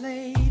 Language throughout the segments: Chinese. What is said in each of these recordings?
played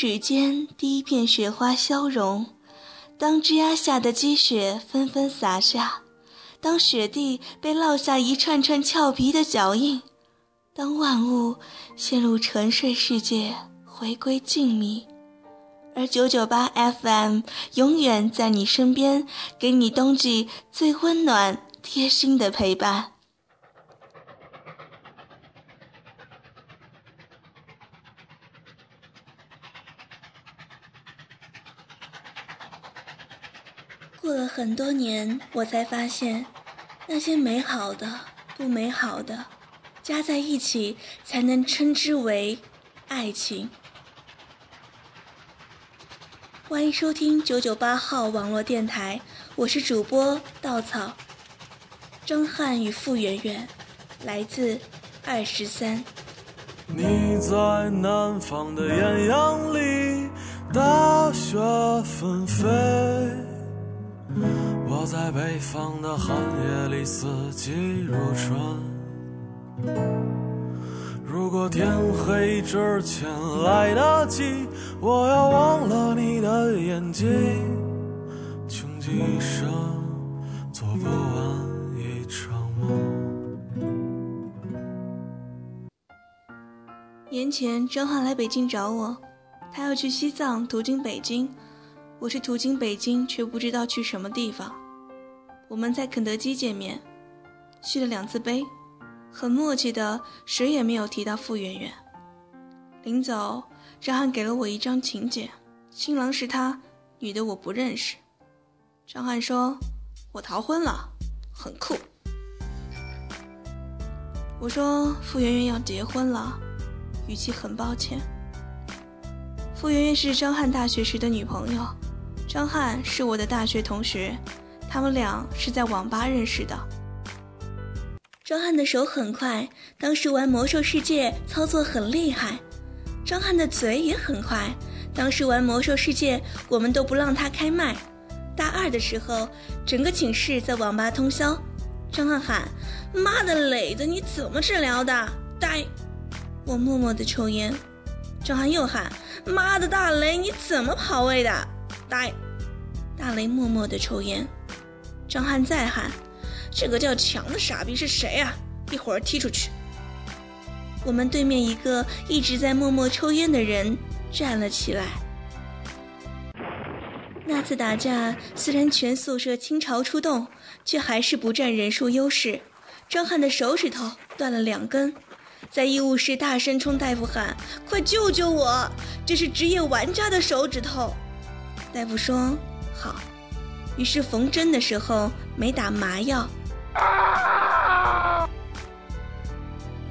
指尖第一片雪花消融，当枝桠下的积雪纷纷洒下，当雪地被烙下一串串俏皮的脚印，当万物陷入沉睡世界，回归静谧，而九九八 FM 永远在你身边，给你冬季最温暖贴心的陪伴。过了很多年，我才发现，那些美好的、不美好的，加在一起才能称之为爱情。欢迎收听九九八号网络电台，我是主播稻草，张翰与傅媛媛，来自二十三。你在南方的艳阳里，大雪纷飞；在北方的寒夜里，四季如春。如果天黑之前来得及，我要忘了你的眼睛，穷极一生做不完一场梦。年前，张翰来北京找我，他要去西藏，途经北京。我是途经北京，却不知道去什么地方。我们在肯德基见面，续了两次杯，很默契的，谁也没有提到傅媛媛。临走，张翰给了我一张请柬，新郎是他，女的我不认识。张翰说：“我逃婚了，很酷。”我说：“傅媛媛要结婚了。”语气很抱歉。傅媛媛是张翰大学时的女朋友，张翰是我的大学同学，他们俩是在网吧认识的。张翰的手很快，当时玩魔兽世界操作很厉害。张翰的嘴也很快，当时玩魔兽世界我们都不让他开麦。大二的时候，整个寝室在网吧通宵。张翰喊：“妈的磊子，你怎么治疗的？”呆。我默默的抽烟，张翰又喊：“妈的，大雷，你怎么跑位的？”呆，大雷默默的抽烟。张翰再喊：“这个叫强的傻逼是谁啊？一会儿踢出去。”我们对面一个一直在默默抽烟的人站了起来。那次打架，虽然全宿舍倾巢出动，却还是不占人数优势。张翰的手指头断了两根。在医务室大声冲大夫喊：“快救救我！这是职业玩家的手指头。”大夫说：“好。”于是缝针的时候没打麻药。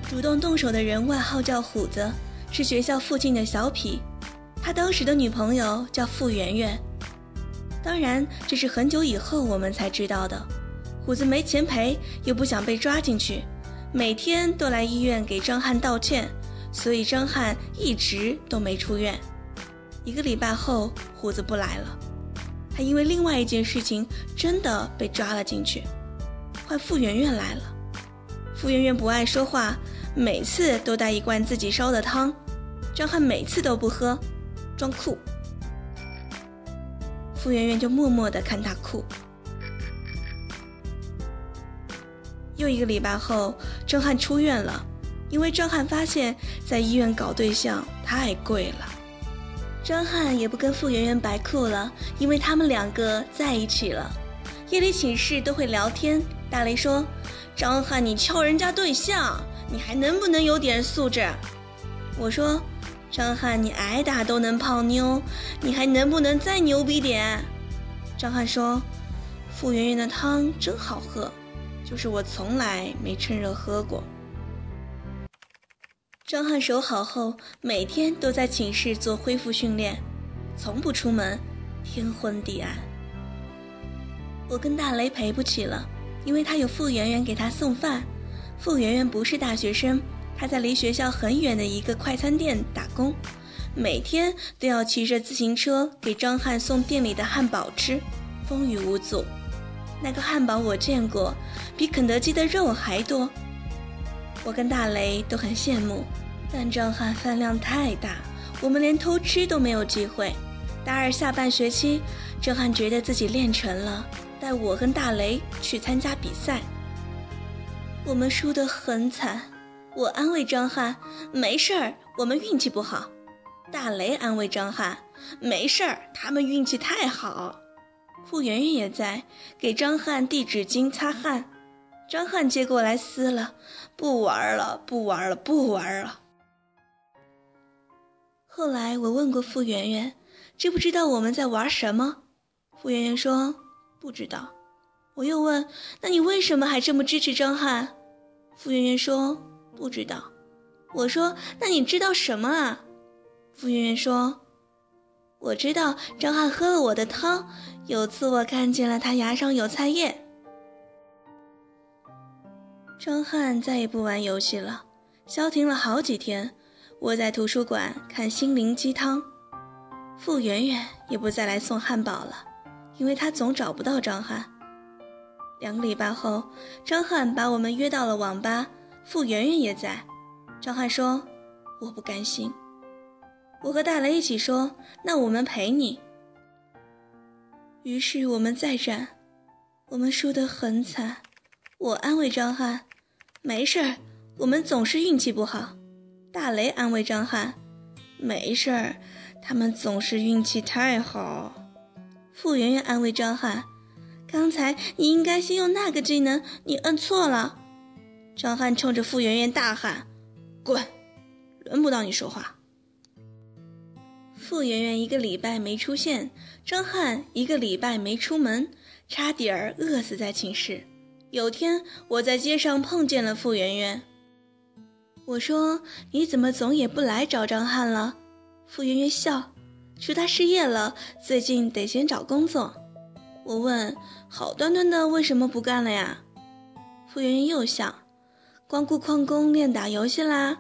主动动手的人外号叫虎子，是学校附近的小痞。他当时的女朋友叫傅圆圆。当然，这是很久以后我们才知道的。虎子没钱赔，又不想被抓进去，每天都来医院给张翰道歉，所以张翰一直都没出院。一个礼拜后，虎子不来了，他因为另外一件事情真的被抓了进去。换傅圆圆来了，傅圆圆不爱说话，每次都带一罐自己烧的汤，张翰每次都不喝，装酷。傅圆圆就默默地看他哭。又一个礼拜后，张翰出院了，因为张翰发现，在医院搞对象太贵了。张翰也不跟傅圆圆白哭了，因为他们两个在一起了。夜里寝室都会聊天。大雷说：“张翰，你撬人家对象，你还能不能有点素质？”我说：“张翰，你挨打都能泡妞，你还能不能再牛逼点？”张翰说：“傅圆圆的汤真好喝。”就是我从来没趁热喝过。张翰手好后，每天都在寝室做恢复训练，从不出门，天昏地暗。我跟大雷赔不起了，因为他有傅圆圆给他送饭。傅圆圆不是大学生，她在离学校很远的一个快餐店打工，每天都要骑着自行车给张翰送店里的汉堡吃，风雨无阻。那个汉堡我见过，比肯德基的肉还多。我跟大雷都很羡慕，但张翰饭量太大，我们连偷吃都没有机会。大二下半学期，张翰觉得自己练成了，带我跟大雷去参加比赛。我们输得很惨，我安慰张翰：“没事儿，我们运气不好。”大雷安慰张翰：“没事儿，他们运气太好。”傅圆圆也在给张翰递纸巾擦汗，张翰接过来撕了，不玩了，不玩了，不玩了。后来我问过傅圆圆，知不知道我们在玩什么？傅圆圆说不知道。我又问，那你为什么还这么支持张翰？傅圆圆说不知道。我说，那你知道什么啊？傅圆圆说。我知道张翰喝了我的汤，有次我看见了他牙上有菜叶。张翰再也不玩游戏了，消停了好几天。我在图书馆看心灵鸡汤。傅圆圆也不再来送汉堡了，因为他总找不到张翰。两个礼拜后，张翰把我们约到了网吧，傅圆圆也在。张翰说：“我不甘心。”我和大雷一起说：“那我们陪你。”于是我们再战，我们输得很惨。我安慰张翰：“没事儿，我们总是运气不好。”大雷安慰张翰：“没事儿，他们总是运气太好。”傅圆圆安慰张翰：“刚才你应该先用那个技能，你摁错了。”张翰冲着傅圆圆大喊：“滚！轮不到你说话。”傅圆圆一个礼拜没出现，张翰一个礼拜没出门，差点儿饿死在寝室。有天我在街上碰见了傅圆圆，我说：“你怎么总也不来找张翰了？”傅圆圆笑，说他失业了，最近得先找工作。我问：“好端端的为什么不干了呀？”傅圆圆又笑：“光顾旷工练打游戏啦。”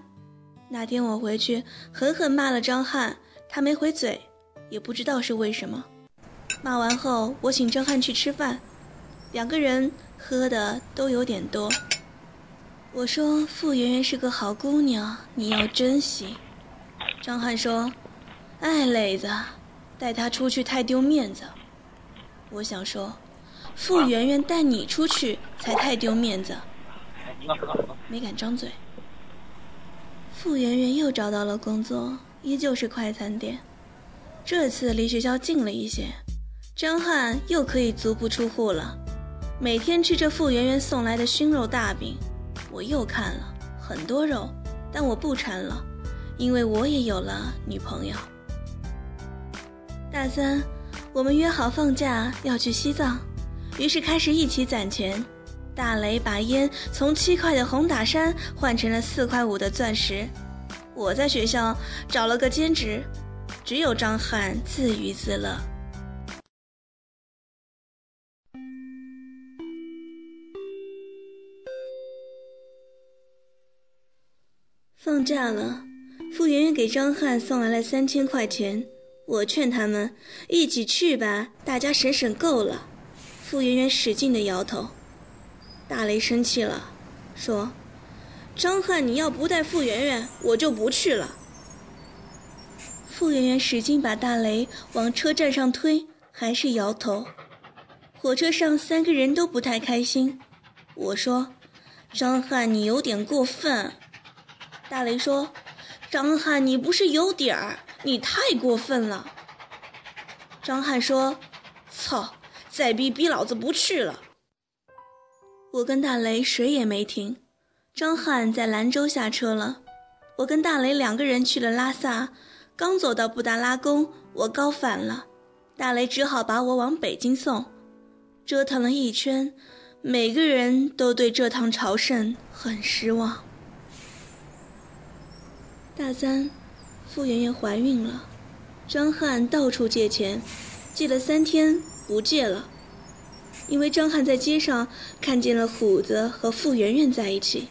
那天我回去狠狠骂了张翰。他没回嘴，也不知道是为什么。骂完后，我请张翰去吃饭，两个人喝的都有点多。我说：“傅圆圆是个好姑娘，你要珍惜。”张翰说：“哎，磊子，带她出去太丢面子。”我想说：“傅圆圆带你出去才太丢面子。”没敢张嘴。傅圆圆又找到了工作。依旧是快餐店，这次离学校近了一些，张翰又可以足不出户了。每天吃着傅圆圆送来的熏肉大饼，我又看了很多肉，但我不馋了，因为我也有了女朋友。大三，我们约好放假要去西藏，于是开始一起攒钱。大雷把烟从七块的红塔山换成了四块五的钻石。我在学校找了个兼职，只有张翰自娱自乐。放假了，傅圆圆给张翰送来了三千块钱。我劝他们一起去吧，大家省省够了。傅圆圆使劲的摇头。大雷生气了，说：“张翰，你要不带傅圆圆，我就不去了。”傅圆圆使劲把大雷往车站上推，还是摇头。火车上三个人都不太开心。我说：“张翰，你有点过分。”大雷说：“张翰，你不是有点儿，你太过分了。”张翰说：“操，再逼逼老子不去了。”我跟大雷谁也没停。张翰在兰州下车了，我跟大雷两个人去了拉萨。刚走到布达拉宫，我高反了，大雷只好把我往北京送。折腾了一圈，每个人都对这趟朝圣很失望。大三，傅媛媛怀孕了，张翰到处借钱，借了三天不借了，因为张翰在街上看见了虎子和傅媛媛在一起。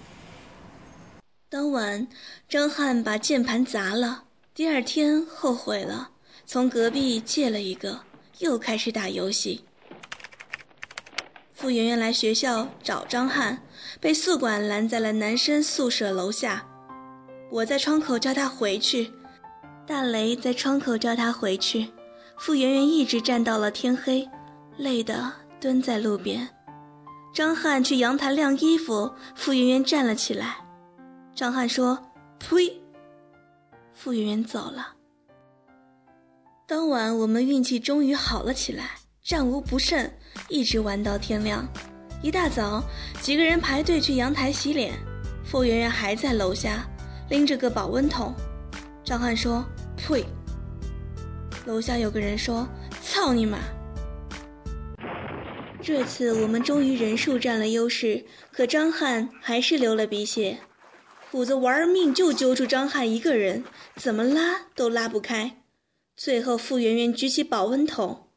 当晚，张翰把键盘砸了，第二天后悔了，从隔壁借了一个，又开始打游戏。傅媛媛来学校找张翰，被宿管拦在了男生宿舍楼下。我在窗口叫他回去，大雷在窗口叫他回去。傅媛媛一直站到了天黑，累得蹲在路边。张翰去阳台晾衣服，傅媛媛站了起来。张翰说：“呸！”傅媛媛走了。当晚我们运气终于好了起来，战无不胜，一直玩到天亮。一大早，几个人排队去阳台洗脸，傅媛媛还在楼下。拎着个保温桶，张翰说：“呸！”楼下有个人说：“操你妈！”这次我们终于人数占了优势，可张翰还是流了鼻血。虎子玩命就揪住张翰一个人，怎么拉都拉不开。最后，傅圆圆举起保温桶，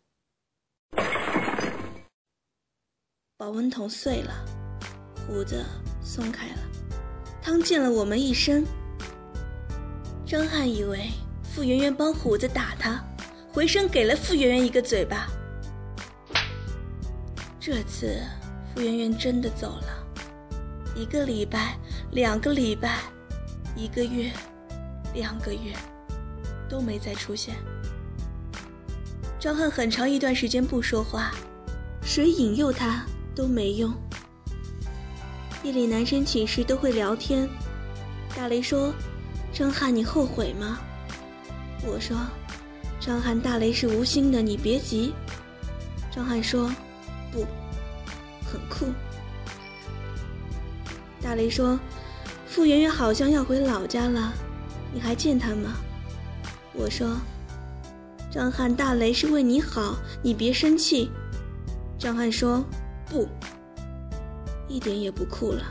保温桶碎了，虎子松开了，汤溅了我们一身。张翰以为傅圆圆帮虎子打他，回身给了傅圆圆一个嘴巴。这次傅圆圆真的走了，一个礼拜、两个礼拜、一个月、两个月都没再出现。张翰很长一段时间不说话，谁引诱他都没用。夜里男生寝室都会聊天，大雷说。张翰，你后悔吗？我说，张翰，大雷是无心的，你别急。张翰说，不，很酷。大雷说，傅圆圆好像要回老家了，你还见她吗？我说，张翰，大雷是为你好，你别生气。张翰说，不，一点也不酷了。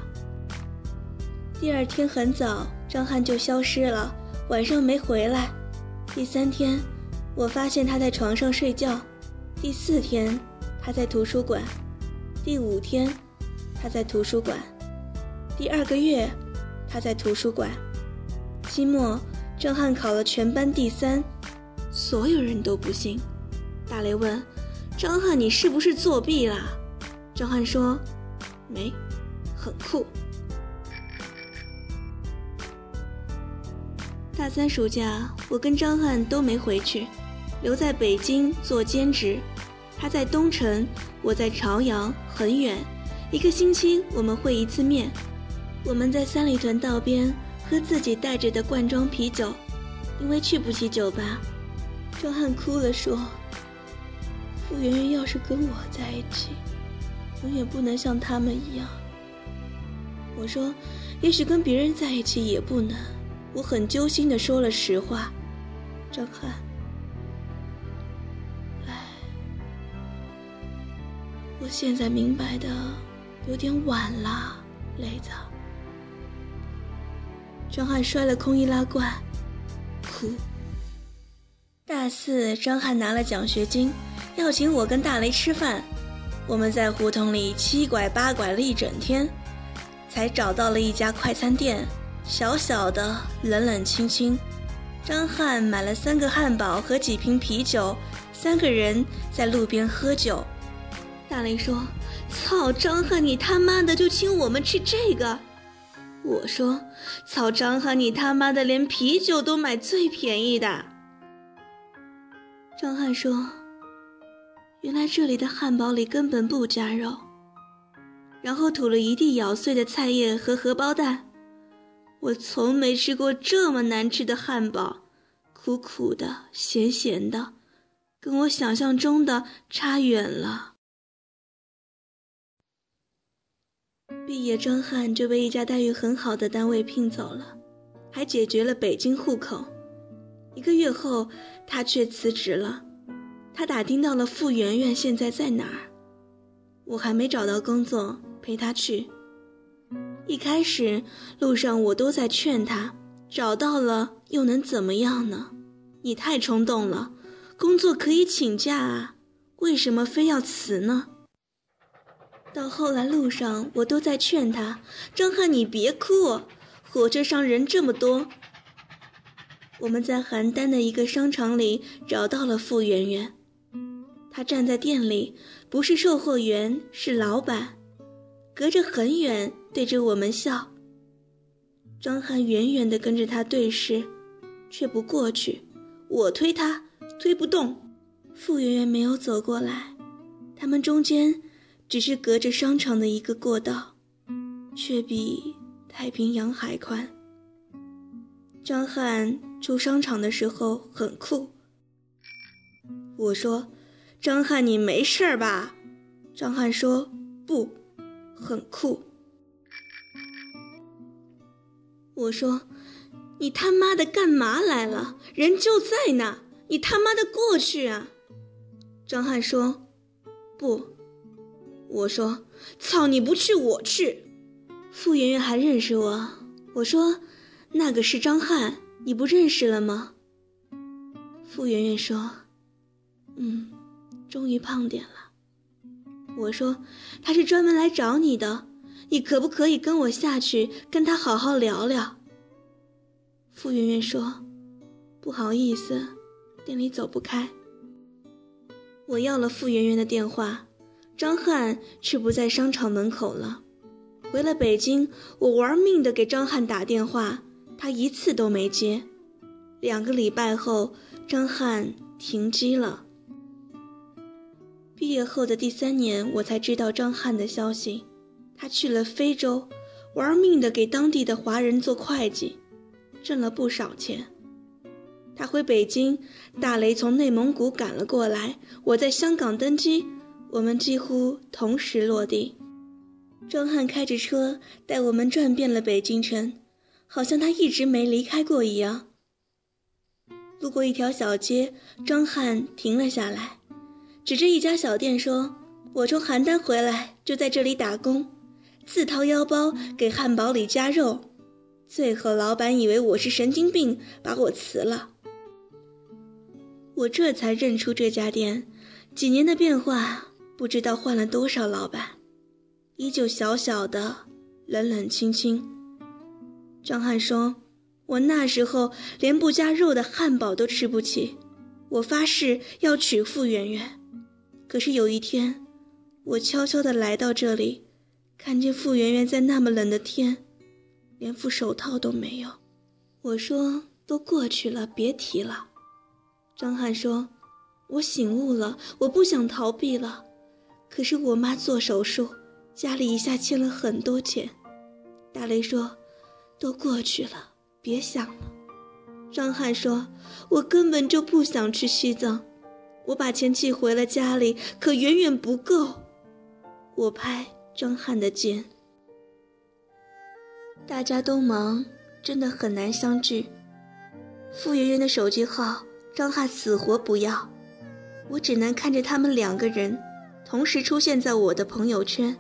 第二天很早。张翰就消失了，晚上没回来。第三天，我发现他在床上睡觉；第四天，他在图书馆；第五天，他在图书馆；第二个月，他在图书馆。期末，张翰考了全班第三，所有人都不信。大雷问：“张翰，你是不是作弊了？”张翰说：“没，很酷。”大三暑假，我跟张翰都没回去，留在北京做兼职。他在东城，我在朝阳，很远。一个星期我们会一次面。我们在三里屯道边喝自己带着的罐装啤酒，因为去不起酒吧。张翰哭了，说：“傅圆圆要是跟我在一起，永远不能像他们一样。”我说：“也许跟别人在一起也不能。”我很揪心的说了实话，张翰，唉，我现在明白的有点晚了，雷子。张翰摔了空易拉罐，哭。大四，张翰拿了奖学金，要请我跟大雷吃饭。我们在胡同里七拐八拐了一整天，才找到了一家快餐店，小小的，冷冷清清。张翰买了三个汉堡和几瓶啤酒，三个人在路边喝酒。大雷说：“操，张翰，你他妈的就请我们吃这个？”我说：“操，张翰，你他妈的连啤酒都买最便宜的。”张翰说：“原来这里的汉堡里根本不加肉。”然后吐了一地咬碎的菜叶和荷包蛋。我从没吃过这么难吃的汉堡，苦苦的，咸咸的，跟我想象中的差远了。毕业，张翰就被一家待遇很好的单位聘走了，还解决了北京户口。一个月后，他却辞职了。他打听到了傅媛媛现在在哪儿，我还没找到工作，陪他去。一开始路上我都在劝他，找到了又能怎么样呢？你太冲动了，工作可以请假啊，为什么非要辞呢？到后来路上我都在劝他，张翰你别哭，火车上人这么多。我们在邯郸的一个商场里找到了傅媛媛，她站在店里，不是售货员，是老板，隔着很远对着我们笑。张翰远远地跟着他对视，却不过去，我推他推不动，傅媛媛没有走过来，他们中间只是隔着商场的一个过道，却比太平洋还宽。张翰出商场的时候很酷。我说：“张翰，你没事吧？”张翰说：“不，很酷。”我说：“你他妈的干嘛来了？人就在那，你他妈的过去啊！”张翰说：“不。”我说：“操，你不去我去。”傅媛媛还认识我。我说。那个是张翰，你不认识了吗？傅媛媛说：“嗯，终于胖点了。”我说：“他是专门来找你的，你可不可以跟我下去跟他好好聊聊？”傅媛媛说：“不好意思，店里走不开。”我要了傅媛媛的电话，张翰却不在商场门口了。回了北京，我玩命的给张翰打电话。他一次都没接。两个礼拜后，张翰停机了。毕业后的第三年，我才知道张翰的消息。他去了非洲，玩命的给当地的华人做会计，挣了不少钱。他回北京，大雷从内蒙古赶了过来，我在香港登机，我们几乎同时落地。张翰开着车带我们转遍了北京城。好像他一直没离开过一样。路过一条小街，张翰停了下来，指着一家小店说：“我从邯郸回来，就在这里打工，自掏腰包给汉堡里加肉。最后老板以为我是神经病，把我辞了。我这才认出这家店，几年的变化，不知道换了多少老板，依旧小小的，冷冷清清。”张翰说：“我那时候连不加肉的汉堡都吃不起，我发誓要娶傅媛媛。可是有一天，我悄悄地来到这里，看见傅媛媛在那么冷的天，连副手套都没有。我说：都过去了，别提了。”张翰说：“我醒悟了，我不想逃避了。可是我妈做手术，家里一下欠了很多钱。”大雷说。都过去了，别想了。张翰说：“我根本就不想去西藏，我把钱寄回了家里，可远远不够。”我拍张翰的剑。大家都忙，真的很难相聚。傅媛媛的手机号，张翰死活不要，我只能看着他们两个人同时出现在我的朋友圈，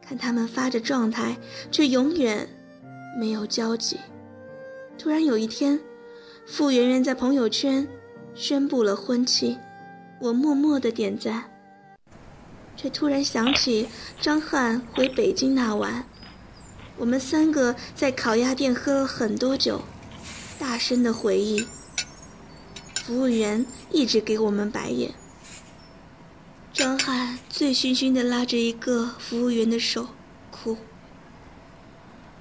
看他们发着状态，却永远没有交集。突然有一天，傅媛媛在朋友圈宣布了婚期，我默默的点赞，却突然想起张翰回北京那晚，我们三个在烤鸭店喝了很多酒，大声的回忆。服务员一直给我们白眼。张翰醉醺醺的拉着一个服务员的手，哭。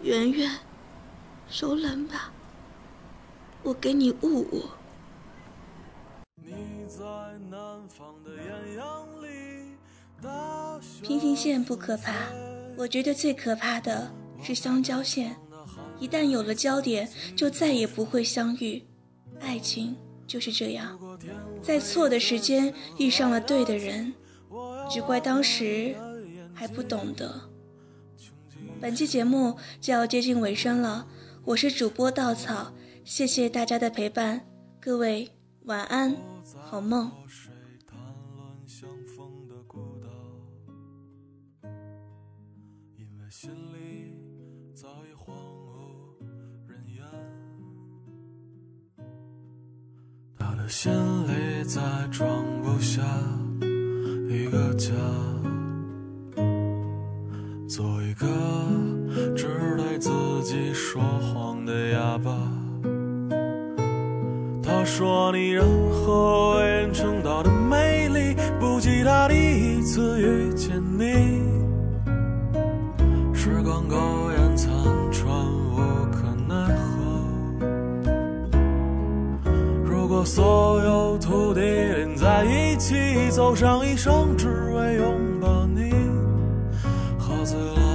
圆圆，手冷吧，我给你捂捂。平行线不可怕，我觉得最可怕的是相交线。一旦有了交点，就再也不会相遇。爱情就是这样，在错的时间遇上了对的人。只怪当时还不懂得。本期节目就要接近尾声了，我是主播稻草，谢谢大家的陪伴，各位晚安，好梦。心里早已荒无人烟他的心里再装不下。一个家，做一个只对自己说谎的哑巴。他说你任何为人称道的美丽，不及他第一次遇所有土地连在一起。走上一生，只为拥抱你。喝醉了，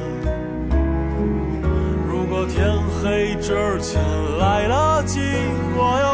黑之前来得及，我要